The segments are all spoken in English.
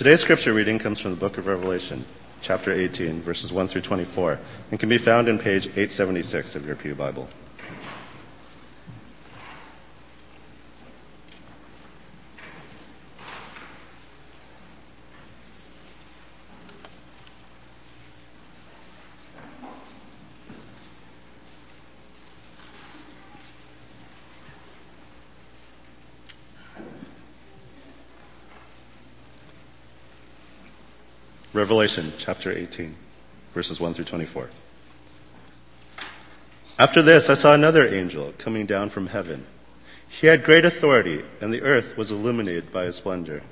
Today's scripture reading comes from the book of Revelation, chapter 18, verses 1 through 24, and can be found in page 876 of your Pew Bible. Revelation chapter 18, verses 1 through 24. After this, I saw another angel coming down from heaven. He had great authority, and the earth was illuminated by his splendor.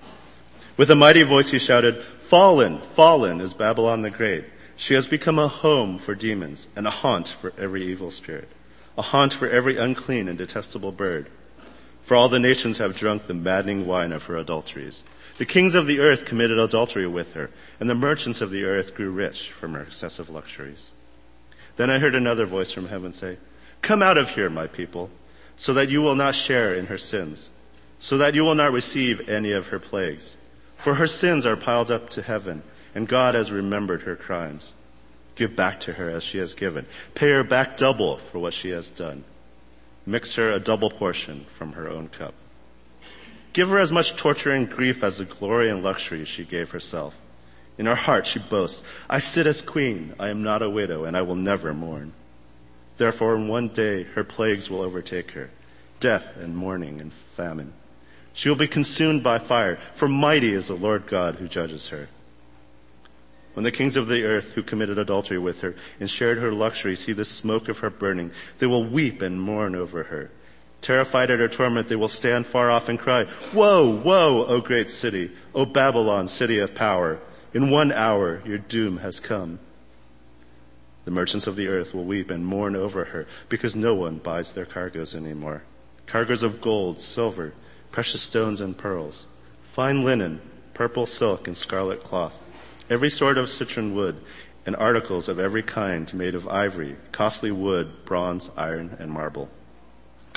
With a mighty voice he shouted, Fallen, fallen is Babylon the Great. She has become a home for demons and a haunt for every evil spirit, a haunt for every unclean and detestable bird. For all the nations have drunk the maddening wine of her adulteries. The kings of the earth committed adultery with her, and the merchants of the earth grew rich from her excessive luxuries. Then I heard another voice from heaven say, Come out of here, my people, so that you will not share in her sins, so that you will not receive any of her plagues. For her sins are piled up to heaven, and God has remembered her crimes. Give back to her as she has given. Pay her back double for what she has done. Mix her a double portion from her own cup. Give her as much torture and grief as the glory and luxury she gave herself. In her heart she boasts, I sit as queen, I am not a widow, and I will never mourn. Therefore in one day her plagues will overtake her, death and mourning and famine. She will be consumed by fire, for mighty is the Lord God who judges her. When the kings of the earth who committed adultery with her and shared her luxury see the smoke of her burning, they will weep and mourn over her. Terrified at her torment, they will stand far off and cry, Woe, woe, O great city, O Babylon, city of power. In one hour your doom has come. The merchants of the earth will weep and mourn over her because no one buys their cargoes anymore. Cargoes of gold, silver, precious stones and pearls, fine linen, purple silk and scarlet cloth, every sort of citron wood, and articles of every kind made of ivory, costly wood, bronze, iron, and marble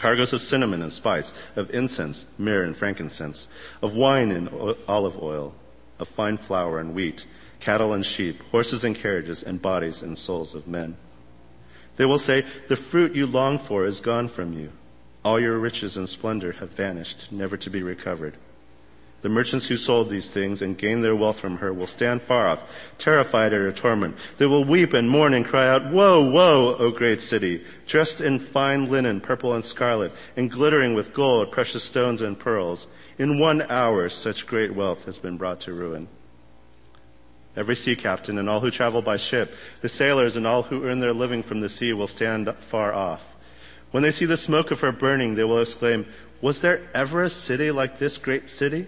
cargoes of cinnamon and spice, of incense, myrrh and frankincense, of wine and olive oil, of fine flour and wheat, cattle and sheep, horses and carriages, and bodies and souls of men. They will say, The fruit you longed for is gone from you. All your riches and splendor have vanished, never to be recovered. The merchants who sold these things and gained their wealth from her will stand far off, terrified at her torment. They will weep and mourn and cry out, Woe, woe, O great city, dressed in fine linen, purple and scarlet, and glittering with gold, precious stones and pearls. In one hour such great wealth has been brought to ruin. Every sea captain and all who travel by ship, the sailors and all who earn their living from the sea will stand far off. When they see the smoke of her burning, they will exclaim, Was there ever a city like this great city?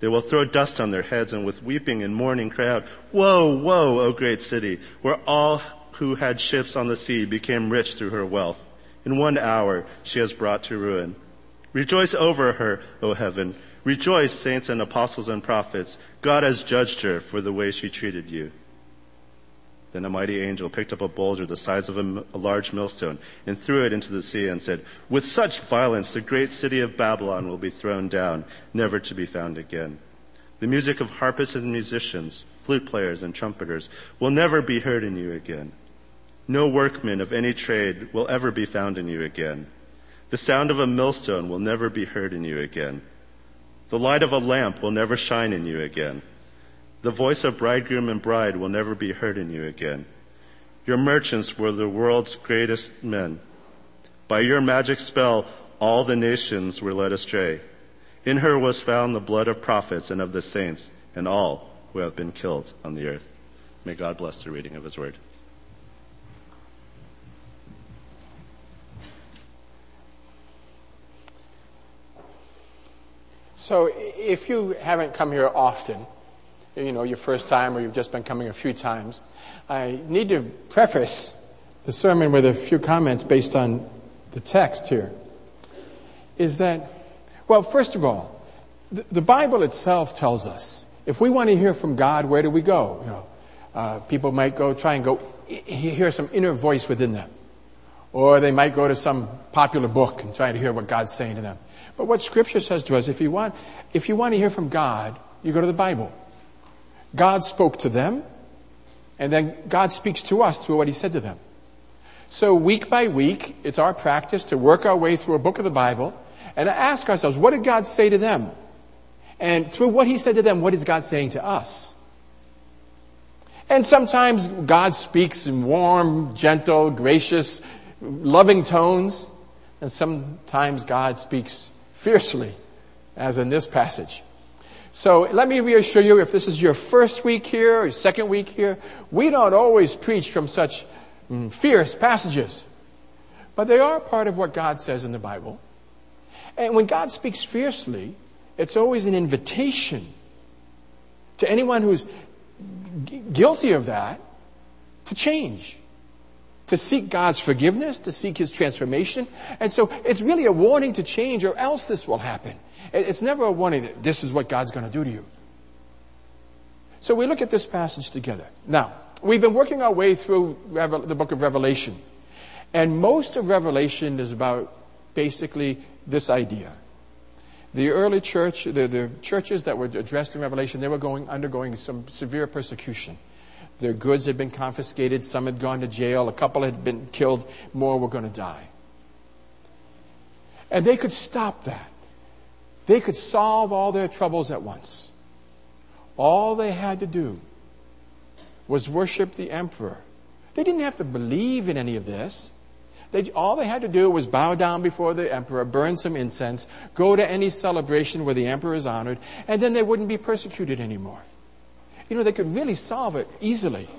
They will throw dust on their heads and with weeping and mourning cry out, Woe, woe, O great city, where all who had ships on the sea became rich through her wealth. In one hour she has brought to ruin. Rejoice over her, O heaven. Rejoice, saints and apostles and prophets. God has judged her for the way she treated you. Then a mighty angel picked up a boulder the size of a, a, large millstone and threw it into the sea and said, With such violence the great city of Babylon will be thrown down, never to be found again. The music of harpists and musicians, flute players and trumpeters will never be heard in you again. No workman of any trade will ever be found in you again. The sound of a millstone will never be heard in you again. The light of a lamp will never shine in you again. The voice of bridegroom and bride will never be heard in you again. Your merchants were the world's greatest men. By your magic spell, all the nations were led astray. In her was found the blood of prophets and of the saints and all who have been killed on the earth. May God bless the reading of his word. So, if you haven't come here often, you know, your first time or you've just been coming a few times, I need to preface the sermon with a few comments based on the text here. Is that, well, first of all, the, the Bible itself tells us if we want to hear from God, where do we go? You know, uh, people might go try and go hear some inner voice within them. Or they might go to some popular book and try to hear what God's saying to them. But what Scripture says to us, if you want, if you want to hear from God, you go to the Bible. God spoke to them, and then God speaks to us through what He said to them. So week by week, it's our practice to work our way through a book of the Bible and ask ourselves, what did God say to them? And through what He said to them, what is God saying to us? And sometimes God speaks in warm, gentle, gracious, loving tones. And sometimes God speaks fiercely, as in this passage. So let me reassure you, if this is your first week here or second week here, we don't always preach from such mm, fierce passages. But they are part of what God says in the Bible. And when God speaks fiercely, it's always an invitation to anyone who's guilty of that to change, to seek God's forgiveness, to seek His transformation. And so it's really a warning to change or else this will happen. It's never a warning that this is what God's going to do to you. So we look at this passage together. Now, we've been working our way through the book of Revelation. And most of Revelation is about basically this idea. The early church, the, the churches that were addressed in Revelation, they were going, undergoing some severe persecution. Their goods had been confiscated, some had gone to jail, a couple had been killed, more were going to die. And they could stop that. They could solve all their troubles at once. All they had to do was worship the emperor. They didn't have to believe in any of this. They, all they had to do was bow down before the emperor, burn some incense, go to any celebration where the emperor is honored, and then they wouldn't be persecuted anymore. You know, they could really solve it easily.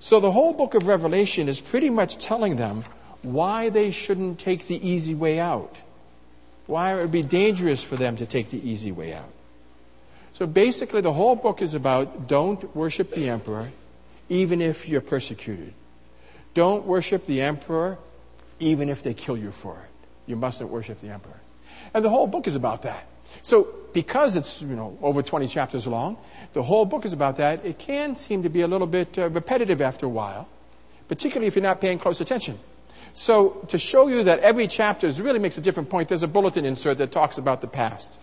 So the whole book of Revelation is pretty much telling them why they shouldn't take the easy way out. Why it would be dangerous for them to take the easy way out. So basically, the whole book is about don't worship the emperor, even if you're persecuted. Don't worship the emperor, even if they kill you for it. You mustn't worship the emperor. And the whole book is about that. So, because it's, you know, over 20 chapters long, the whole book is about that. It can seem to be a little bit uh, repetitive after a while, particularly if you're not paying close attention. So, to show you that every chapter really makes a different point, there's a bulletin insert that talks about the past.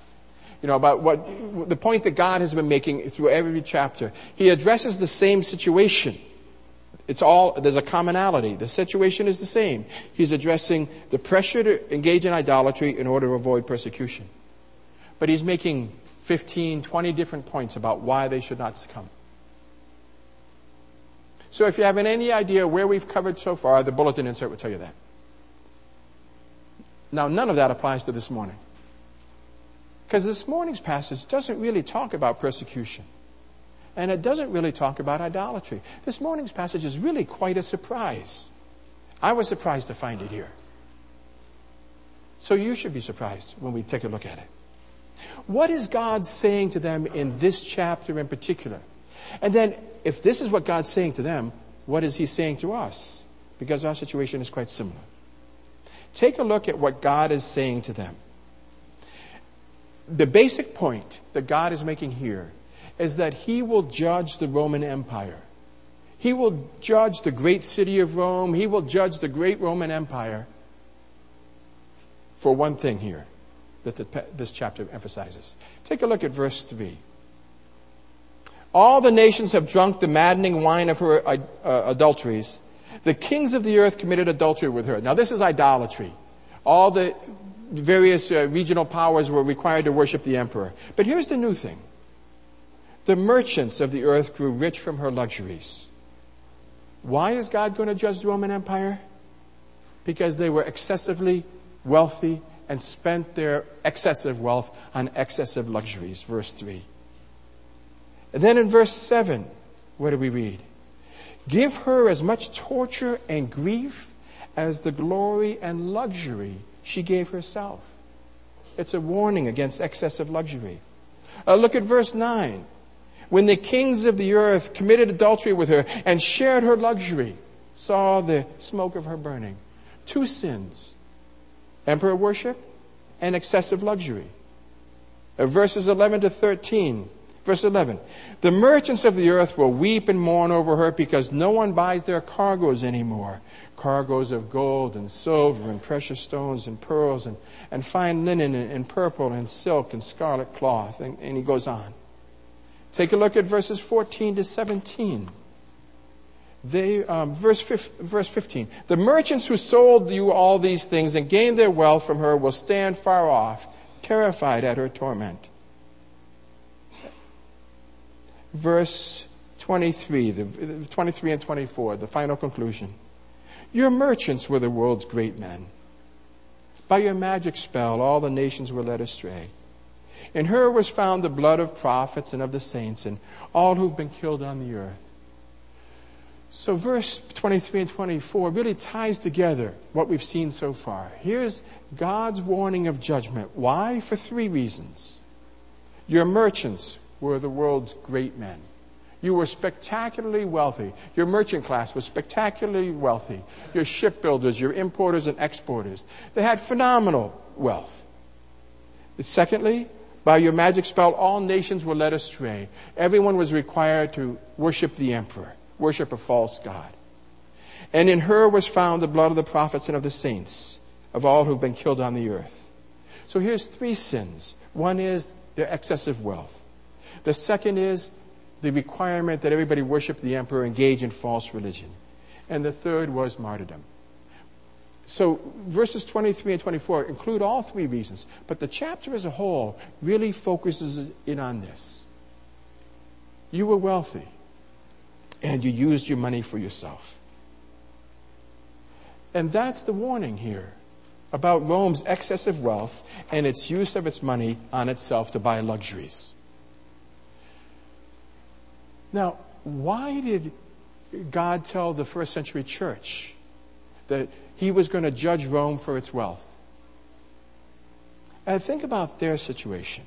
You know, about what, the point that God has been making through every chapter. He addresses the same situation. It's all, there's a commonality. The situation is the same. He's addressing the pressure to engage in idolatry in order to avoid persecution. But he's making 15, 20 different points about why they should not succumb. So if you have any idea where we've covered so far, the bulletin insert will tell you that. Now, none of that applies to this morning. Because this morning's passage doesn't really talk about persecution. And it doesn't really talk about idolatry. This morning's passage is really quite a surprise. I was surprised to find it here. So you should be surprised when we take a look at it. What is God saying to them in this chapter in particular? And then, if this is what God's saying to them, what is He saying to us? Because our situation is quite similar. Take a look at what God is saying to them. The basic point that God is making here is that he will judge the Roman Empire. He will judge the great city of Rome. He will judge the great Roman Empire for one thing here that the, this chapter emphasizes. Take a look at verse 3. All the nations have drunk the maddening wine of her uh, adulteries. The kings of the earth committed adultery with her. Now, this is idolatry. All the various uh, regional powers were required to worship the emperor. But here's the new thing the merchants of the earth grew rich from her luxuries. Why is God going to judge the Roman Empire? Because they were excessively wealthy and spent their excessive wealth on excessive luxuries. Verse 3. And then in verse 7, what do we read? Give her as much torture and grief as the glory and luxury she gave herself. It's a warning against excessive luxury. Uh, look at verse 9 when the kings of the earth committed adultery with her and shared her luxury, saw the smoke of her burning. Two sins emperor worship and excessive luxury. Uh, verses 11 to 13. Verse 11. The merchants of the earth will weep and mourn over her because no one buys their cargoes anymore. Cargoes of gold and silver and precious stones and pearls and, and fine linen and, purple and silk and scarlet cloth. And, and he goes on. Take a look at verses 14 to 17. They, um, verse, verse 15. The merchants who sold you all these things and gained their wealth from her will stand far off, terrified at her torment. Verse 23, the, 23 and 24, the final conclusion. Your merchants were the world's great men. By your magic spell, all the nations were led astray. In her was found the blood of prophets and of the saints and all who've been killed on the earth. So, verse 23 and 24 really ties together what we've seen so far. Here's God's warning of judgment. Why? For three reasons. Your merchants were the world's great men. You were spectacularly wealthy. Your merchant class was spectacularly wealthy. Your shipbuilders, your importers and exporters, they had phenomenal wealth. Secondly, by your magic spell, all nations were led astray. Everyone was required to worship the emperor, worship a false god. And in her was found the blood of the prophets and of the saints, of all who've been killed on the earth. So here's three sins. One is their excessive wealth. The second is the requirement that everybody worship the emperor, engage in false religion. And the third was martyrdom. So verses 23 and 24 include all three reasons, but the chapter as a whole really focuses in on this. You were wealthy, and you used your money for yourself. And that's the warning here about Rome's excessive wealth and its use of its money on itself to buy luxuries. Now, why did God tell the first century church that he was going to judge Rome for its wealth? And think about their situation.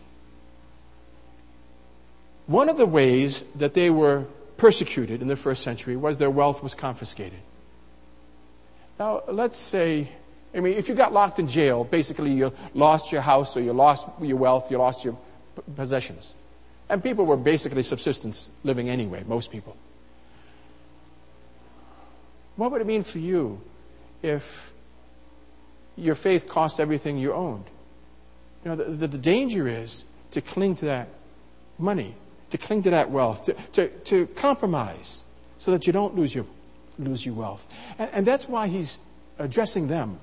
One of the ways that they were persecuted in the first century was their wealth was confiscated. Now, let's say, I mean, if you got locked in jail, basically you lost your house or you lost your wealth, you lost your possessions. And people were basically subsistence living anyway, most people. What would it mean for you if your faith cost everything you owned? You know, the, the, the danger is to cling to that money, to cling to that wealth, to, to, to compromise so that you don't lose your, lose your wealth. And, and that's why he's addressing them.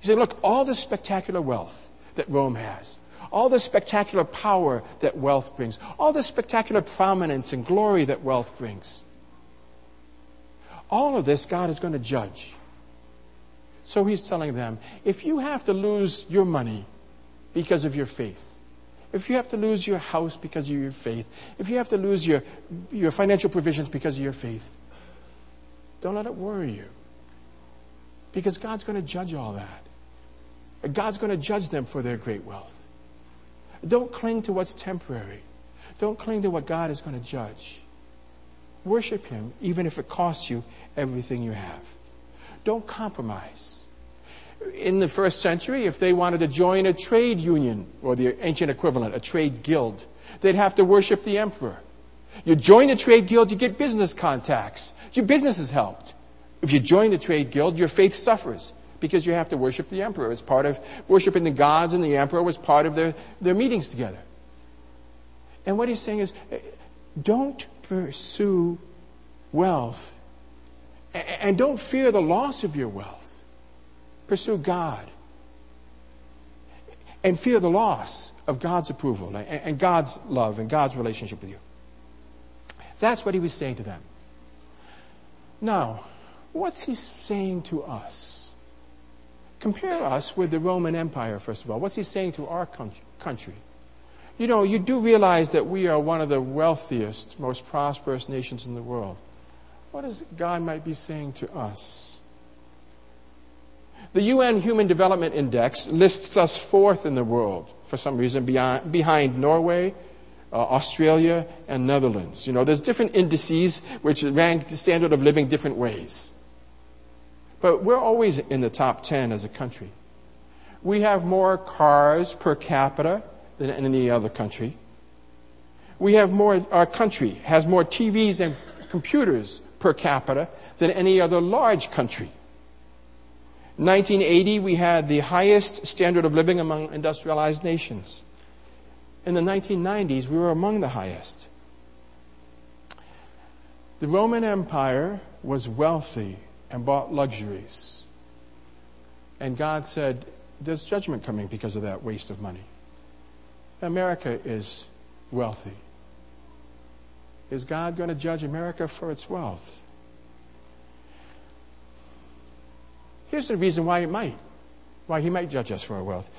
He said, look, all this spectacular wealth that Rome has, all the spectacular power that wealth brings, all the spectacular prominence and glory that wealth brings. All of this God is going to judge. So he's telling them if you have to lose your money because of your faith, if you have to lose your house because of your faith, if you have to lose your, your financial provisions because of your faith, don't let it worry you. Because God's going to judge all that. God's going to judge them for their great wealth. Don't cling to what's temporary. Don't cling to what God is going to judge. Worship Him, even if it costs you everything you have. Don't compromise. In the first century, if they wanted to join a trade union, or the ancient equivalent, a trade guild, they'd have to worship the emperor. You join the trade guild, you get business contacts. Your business is helped. If you join the trade guild, your faith suffers because you have to worship the emperor. As part of worshiping the gods and the emperor was part of their, their meetings together. And what he's saying is don't pursue wealth and don't fear the loss of your wealth. Pursue God. And fear the loss of God's approval and God's love and God's relationship with you. That's what he was saying to them. Now, what's he saying to us? Compare us with the Roman Empire, first of all. What's he saying to our country? You know, you do realize that we are one of the wealthiest, most prosperous nations in the world. What is God might be saying to us? The UN Human Development Index lists us fourth in the world, for some reason, beyond, behind Norway, uh, Australia, and Netherlands. You know, there's different indices which rank the standard of living different ways. But we're always in the top 10 as a country. We have more cars per capita than any other country. We have more, our country has more TVs and computers per capita than any other large country. In 1980, we had the highest standard of living among industrialized nations. In the 1990s, we were among the highest. The Roman Empire was wealthy and bought luxuries. And God said, There's judgment coming because of that waste of money. America is wealthy. Is God going to judge America for its wealth? Here's the reason why he might. Why he might judge us for our wealth.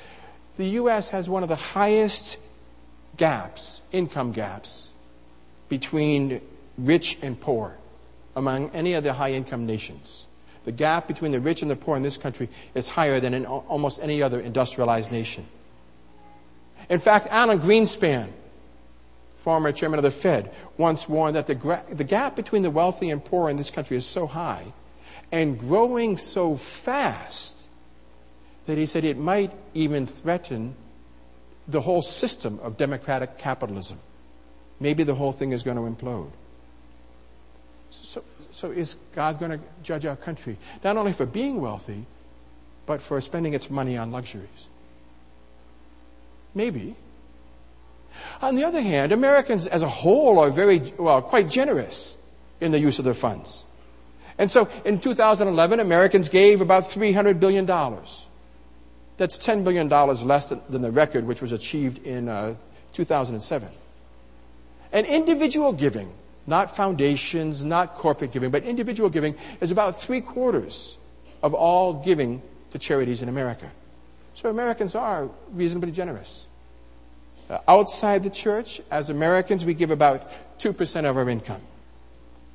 The U.S. has one of the highest gaps, income gaps, between rich and poor among any other high income nations. The gap between the rich and the poor in this country is higher than in almost any other industrialized nation. In fact, Alan Greenspan, former chairman of the Fed, once warned that the, gra- the gap between the wealthy and poor in this country is so high and growing so fast that he said it might even threaten the whole system of democratic capitalism. Maybe the whole thing is going to implode. So, so is God going to judge our country? Not only for being wealthy, but for spending its money on luxuries? Maybe. On the other hand, Americans as a whole are very, well, quite generous in the use of their funds. And so in 2011, Americans gave about $300 billion. That's $10 billion less than, than the record which was achieved in uh, 2007. And individual giving, not foundations, not corporate giving, but individual giving is about three quarters of all giving to charities in America. So Americans are reasonably generous. Uh, outside the church, as Americans, we give about 2% of our income.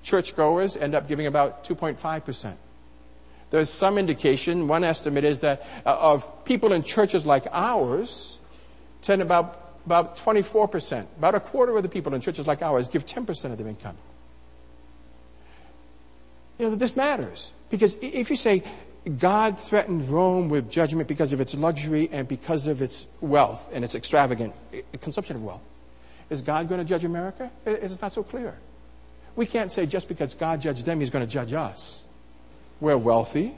Churchgoers end up giving about 2.5%. There's some indication, one estimate is that uh, of people in churches like ours, tend about about 24%, about a quarter of the people in churches like ours give 10% of their income. You know, this matters because if you say God threatened Rome with judgment because of its luxury and because of its wealth and its extravagant consumption of wealth, is God going to judge America? It's not so clear. We can't say just because God judged them, He's going to judge us. We're wealthy,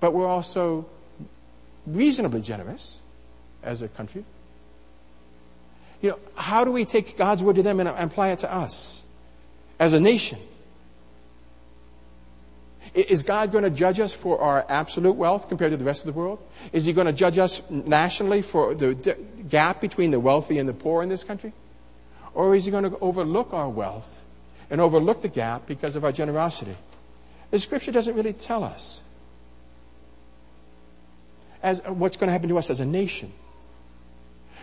but we're also reasonably generous as a country. You know, how do we take God's word to them and uh, apply it to us as a nation? Is God going to judge us for our absolute wealth compared to the rest of the world? Is He going to judge us nationally for the gap between the wealthy and the poor in this country? Or is He going to overlook our wealth and overlook the gap because of our generosity? The Scripture doesn't really tell us as uh, what's going to happen to us as a nation.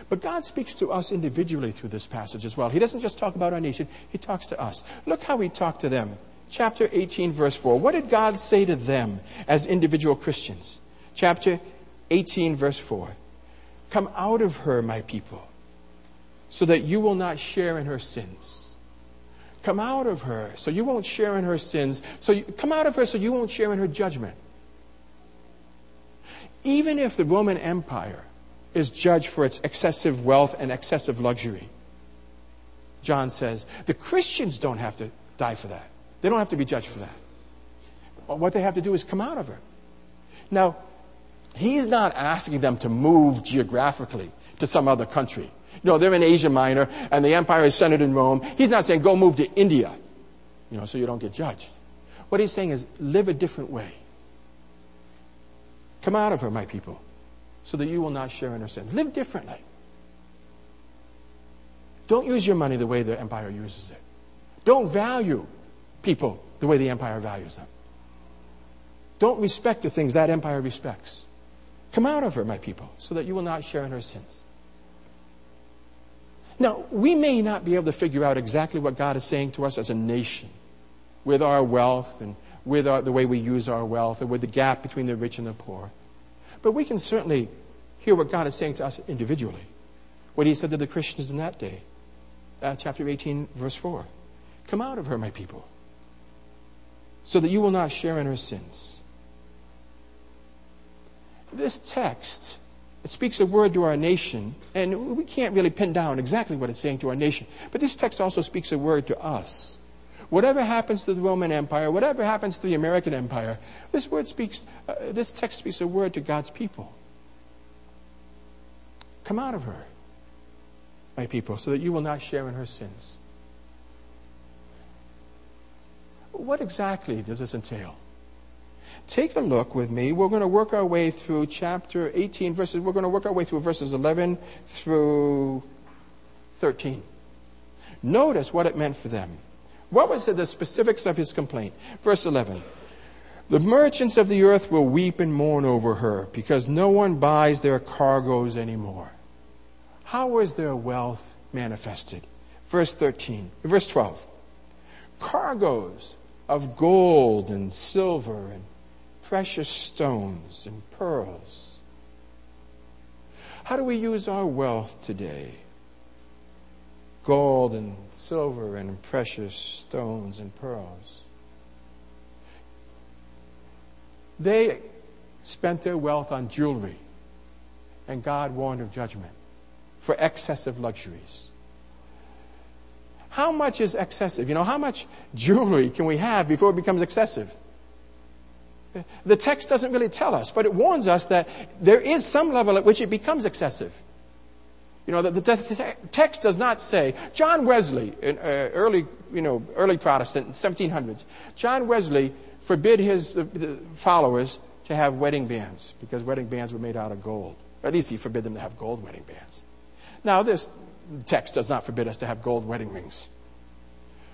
But God speaks to us individually through this passage as well. He doesn't just talk about our nation, He talks to us. Look how He talked to them. Chapter 18, verse 4. What did God say to them as individual Christians? Chapter 18, verse 4. Come out of her, my people, so that you will not share in her sins. Come out of her, so you won't share in her sins. So you, come out of her, so you won't share in her judgment. Even if the Roman Empire is judged for its excessive wealth and excessive luxury. John says the Christians don't have to die for that. They don't have to be judged for that. What they have to do is come out of it. Now, he's not asking them to move geographically to some other country. You know, they're in Asia Minor and the empire is centered in Rome. He's not saying go move to India, you know, so you don't get judged. What he's saying is live a different way. Come out of her, my people so that you will not share in her sins. Live differently. Don't use your money the way the empire uses it. Don't value people the way the empire values them. Don't respect the things that empire respects. Come out of her, my people, so that you will not share in her sins. Now, we may not be able to figure out exactly what God is saying to us as a nation with our wealth and with our, the way we use our wealth and with the gap between the rich and the poor. But we can certainly hear what God is saying to us individually. What he said to the Christians in that day. Uh, chapter 18, verse 4. Come out of her, my people, so that you will not share in her sins. This text it speaks a word to our nation, and we can't really pin down exactly what it's saying to our nation. But this text also speaks a word to us. Whatever happens to the Roman Empire, whatever happens to the American Empire, this word speaks, uh, this text speaks a word to God's people. Come out of her, my people, so that you will not share in her sins. what exactly does this entail? Take a look with me. We're going to work our way through chapter 18 verses. We're going to work our way through verses 11 through 13. Notice what it meant for them. What was the specifics of his complaint? Verse 11. The merchants of the earth will weep and mourn over her because no one buys their cargoes anymore. How was their wealth manifested? Verse 13, verse 12. Cargoes of gold and silver and precious stones and pearls. How do we use our wealth today? Gold and silver and precious stones and pearls. They spent their wealth on jewelry, and God warned of judgment for excessive luxuries. How much is excessive? You know, how much jewelry can we have before it becomes excessive? The text doesn't really tell us, but it warns us that there is some level at which it becomes excessive. You know, the, the, text does not say, John Wesley, an uh, early, you know, early Protestant, 1700s, John Wesley forbid his followers to have wedding bands because wedding bands were made out of gold. At least he forbid them to have gold wedding bands. Now, this text does not forbid us to have gold wedding rings.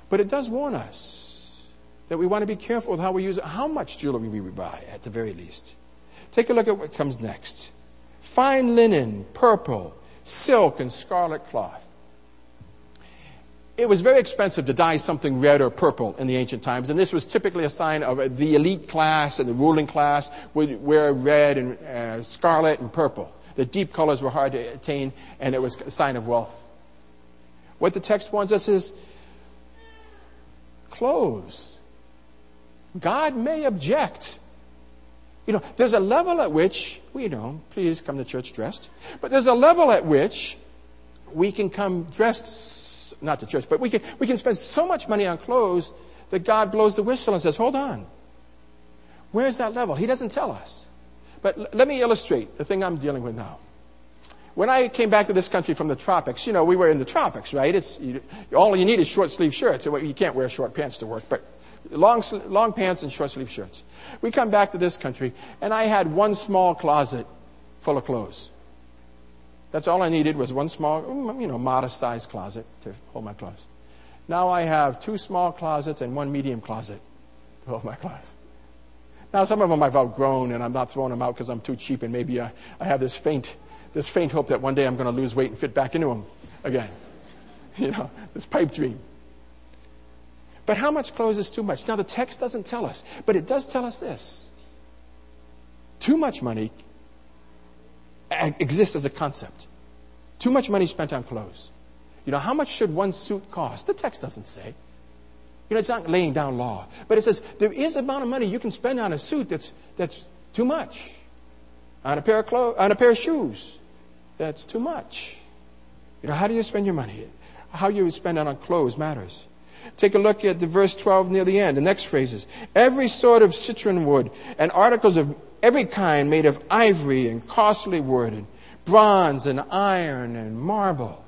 But it does warn us that we want to be careful with how we use it, how much jewelry we buy, at the very least. Take a look at what comes next. Fine linen, purple, silk, and scarlet cloth it was very expensive to dye something red or purple in the ancient times, and this was typically a sign of the elite class and the ruling class would wear red and uh, scarlet and purple. The deep colors were hard to attain, and it was a sign of wealth. What the text wants us is clothes. God may object. You know, there's a level at which, well, you know, please come to church dressed, but there's a level at which we can come dressed not to church, but we can, we can spend so much money on clothes that God blows the whistle and says, hold on. Where's that level? He doesn't tell us. But l- let me illustrate the thing I'm dealing with now. When I came back to this country from the tropics, you know, we were in the tropics, right? It's, you, all you need is short sleeve shirts. You can't wear short pants to work, but long, long pants and short sleeve shirts. We come back to this country, and I had one small closet full of clothes. That's all I needed was one small, you know, modest sized closet to hold my clothes. Now I have two small closets and one medium closet to hold my clothes. Now some of them I've outgrown and I'm not throwing them out because I'm too cheap and maybe I, I have this faint, this faint hope that one day I'm going to lose weight and fit back into them again. You know, this pipe dream. But how much clothes is too much? Now the text doesn't tell us, but it does tell us this. Too much money exists as a concept. Too much money spent on clothes. You know, how much should one suit cost? The text doesn't say. You know, it's not laying down law. But it says there is amount of money you can spend on a suit that's, that's too much. On a pair of clothes, on a pair of shoes. That's too much. You know, how do you spend your money? How you spend it on clothes matters. Take a look at the verse 12 near the end. The next phrases. Every sort of citron wood and articles of every kind made of ivory and costly wood and bronze and iron and marble.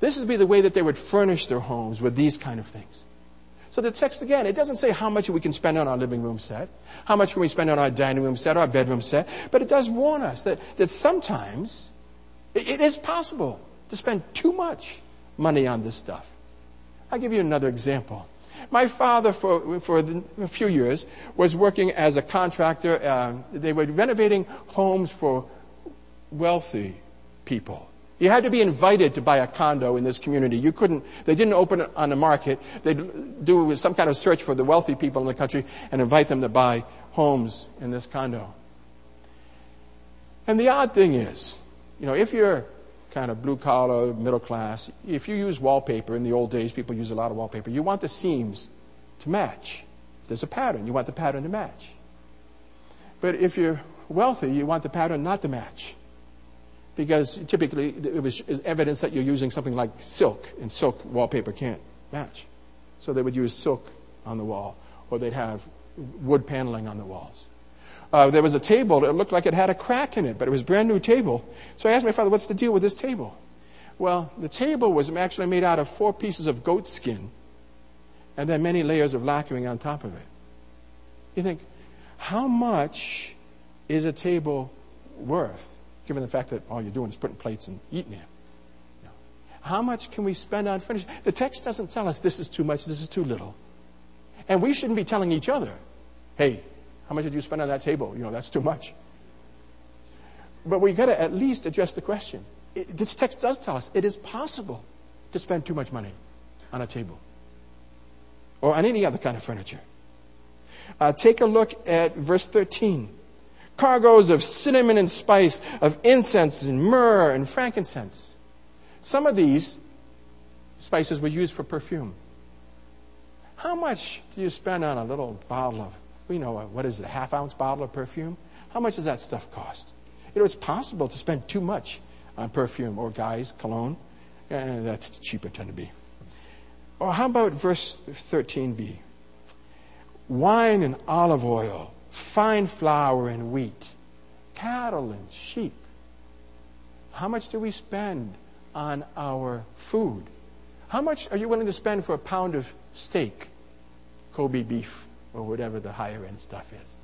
This would be the way that they would furnish their homes with these kind of things. So the text again, it doesn't say how much we can spend on our living room set, how much can we spend on our dining room set, our bedroom set, but it does warn us that, that sometimes it is possible to spend too much money on this stuff. I'll give you another example. My father, for, for a few years, was working as a contractor. Uh, they were renovating homes for wealthy people. You had to be invited to buy a condo in this community. You couldn't, they didn't open it on the market. They'd do some kind of search for the wealthy people in the country and invite them to buy homes in this condo. And the odd thing is, you know, if you're kind of blue collar, middle class, if you use wallpaper, in the old days people use a lot of wallpaper, you want the seams to match. If there's a pattern, you want the pattern to match. But if you're wealthy, you want the pattern not to match. Because typically it was evidence that you're using something like silk, and silk wallpaper can't match. So they would use silk on the wall, or they'd have wood paneling on the walls. Uh, there was a table that looked like it had a crack in it, but it was a brand new table. So I asked my father, what's the deal with this table? Well, the table was actually made out of four pieces of goat skin and then many layers of lacquering on top of it. You think, how much is a table worth, given the fact that all you're doing is putting plates and eating it? How much can we spend on furniture? The text doesn't tell us this is too much, this is too little. And we shouldn't be telling each other, hey, how much did you spend on that table? You know, that's too much. But we got to at least address the question. It, this text does tell us it is possible to spend too much money on a table or on any other kind of furniture. Uh, take a look at verse 13. Cargoes of cinnamon and spice, of incense and myrrh and frankincense. Some of these spices were used for perfume. How much do you spend on a little bottle of, you know, what is it, a half ounce bottle of perfume? How much does that stuff cost? You know, it's possible to spend too much on perfume or guys, cologne. and that's cheaper tend to be. Or how about verse 13b? Wine and olive oil, fine flour and wheat, cattle and sheep. How much do we spend on our food? How much are you willing to spend for a pound of steak, Kobe beef, or whatever the higher end stuff is?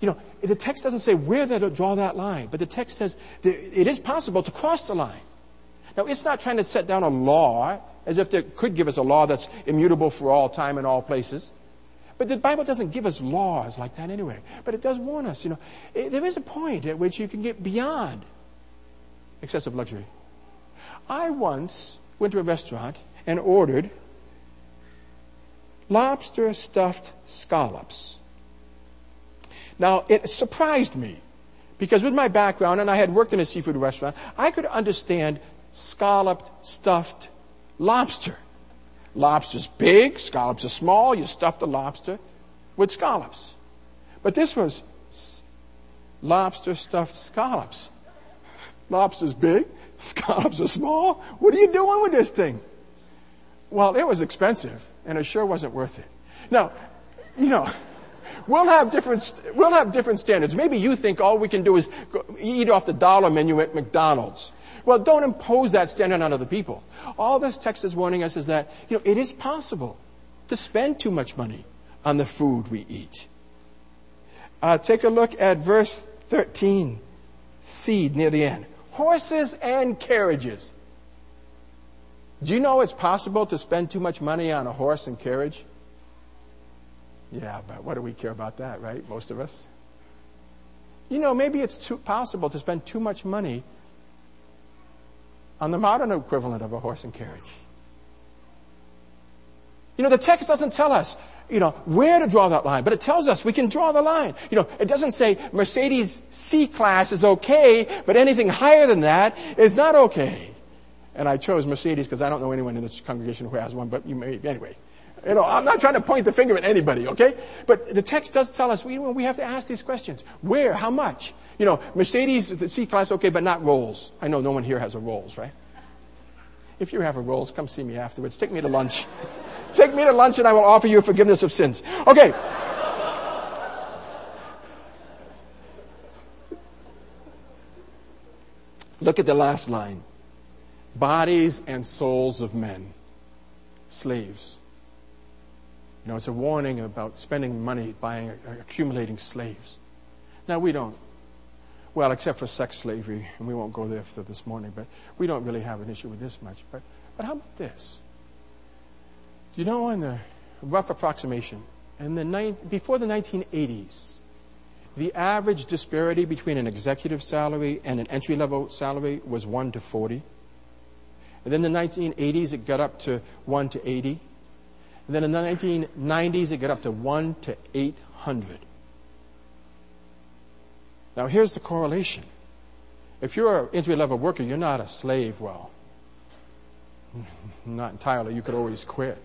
You know, the text doesn't say where to draw that line, but the text says it is possible to cross the line. Now, it's not trying to set down a law as if it could give us a law that's immutable for all time and all places. But the Bible doesn't give us laws like that anyway. But it does warn us, you know, it, there is a point at which you can get beyond excessive luxury. I once went to a restaurant and ordered lobster stuffed scallops. Now, it surprised me because with my background, and I had worked in a seafood restaurant, I could understand scalloped, stuffed lobster. Lobster's big, scallops are small, you stuff the lobster with scallops. But this was lobster stuffed scallops. Lobster's big, scallops are small. What are you doing with this thing? Well, it was expensive, and it sure wasn't worth it. Now, you know, We'll have different, we'll have different standards. Maybe you think all we can do is eat off the dollar menu at McDonald's. Well, don't impose that standard on other people. All this text is warning us is that, you know, it is possible to spend too much money on the food we eat. Uh, take a look at verse 13, seed near the end. Horses and carriages. Do you know it's possible to spend too much money on a horse and carriage? Yeah, but what do we care about that, right? Most of us. You know, maybe it's too possible to spend too much money on the modern equivalent of a horse and carriage. You know, the text doesn't tell us, you know, where to draw that line, but it tells us we can draw the line. You know, it doesn't say Mercedes C class is okay, but anything higher than that is not okay. And I chose Mercedes because I don't know anyone in this congregation who has one, but you may, anyway. You know, I'm not trying to point the finger at anybody, okay? But the text does tell us we, we have to ask these questions. Where? How much? You know, Mercedes, the C class, okay, but not Rolls. I know no one here has a Rolls, right? If you have a Rolls, come see me afterwards. Take me to lunch. Take me to lunch and I will offer you forgiveness of sins. Okay. Look at the last line. Bodies and souls of men. Slaves. You know, it's a warning about spending money buying, accumulating slaves. Now, we don't, well, except for sex slavery, and we won't go there for this morning, but we don't really have an issue with this much. But, but how about this? You know, in the rough approximation, in the ni- before the 1980s, the average disparity between an executive salary and an entry level salary was 1 to 40. And then the 1980s, it got up to 1 to 80. And then in the 1990s, it got up to 1 to 800. Now, here's the correlation. If you're an entry level worker, you're not a slave. Well, not entirely. You could always quit.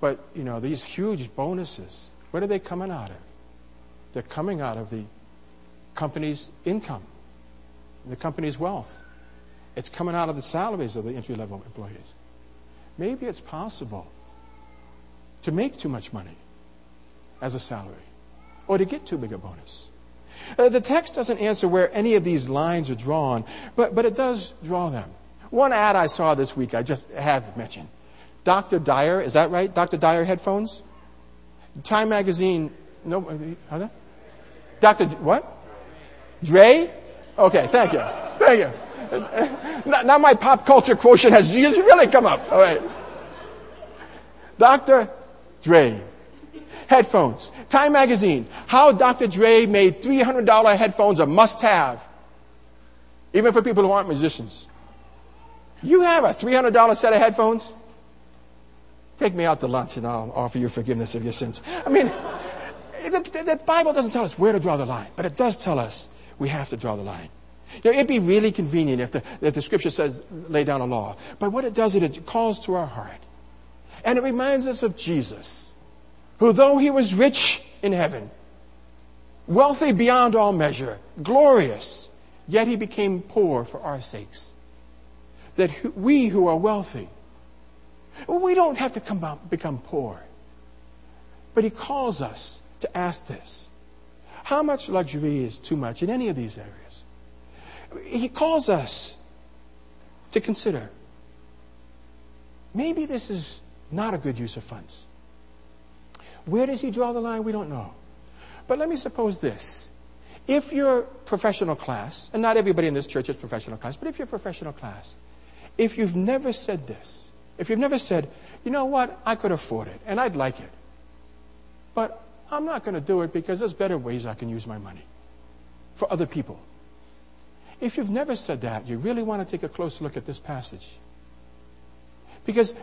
But, you know, these huge bonuses, where are they coming out of? They're coming out of the company's income, the company's wealth. It's coming out of the salaries of the entry level employees. Maybe it's possible to make too much money as a salary or to get too big a bonus. Uh, the text doesn't answer where any of these lines are drawn, but, but it does draw them. One ad I saw this week, I just have mentioned. Dr. Dyer, is that right? Dr. Dyer headphones? Time magazine, no, uh, Dr. what? Dre? Okay, thank you. Thank you. Now my pop culture quotient has really come up. All right. Dr. Dre. Headphones. Time magazine. How Dr. Dre made $300 headphones a must have. Even for people who aren't musicians. You have a $300 set of headphones? Take me out to lunch and I'll offer you forgiveness of your sins. I mean, the, the, Bible doesn't tell us where to draw the line, but it does tell us we have to draw the line. It'd be really convenient if the, if the scripture says lay down a law. But what it does, it, it calls to our heart. And it reminds us of Jesus, who though he was rich in heaven, wealthy beyond all measure, glorious, yet he became poor for our sakes. That we who are wealthy, we don't have to come out, become poor. But he calls us to ask this. How much luxury is too much in any of these areas? He calls us to consider maybe this is not a good use of funds. Where does he draw the line? We don't know. But let me suppose this. If your professional class, and not everybody in this church is professional class, but if you're professional class, if you've never said this, if you've never said, you know what, I could afford it and I'd like it, but I'm not going to do it because there's better ways I can use my money for other people. If you've never said that, you really want to take a close look at this passage. Because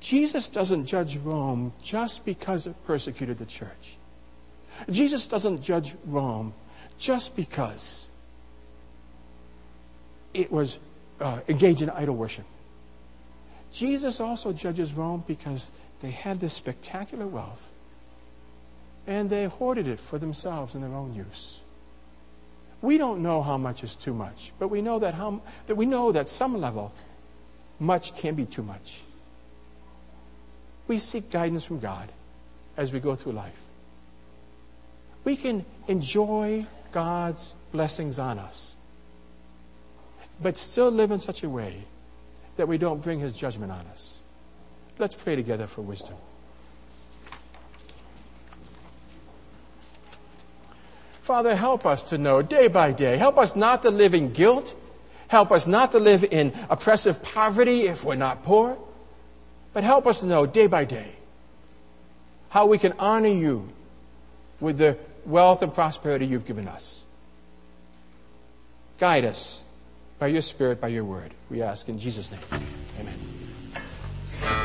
Jesus doesn't judge Rome just because it persecuted the church. Jesus doesn't judge Rome just because it was uh, engaged in idol worship. Jesus also judges Rome because they had this spectacular wealth and they hoarded it for themselves in their own use. We don't know how much is too much, but we know that, how, that we know that some level much can be too much. We seek guidance from God as we go through life. We can enjoy God's blessings on us, but still live in such a way that we don't bring his judgment on us. Let's pray together for wisdom. Father, help us to know day by day. Help us not to live in guilt. Help us not to live in oppressive poverty if we're not poor. But help us to know day by day how we can honor you with the wealth and prosperity you've given us. Guide us by your Spirit, by your word. We ask in Jesus' name. Amen.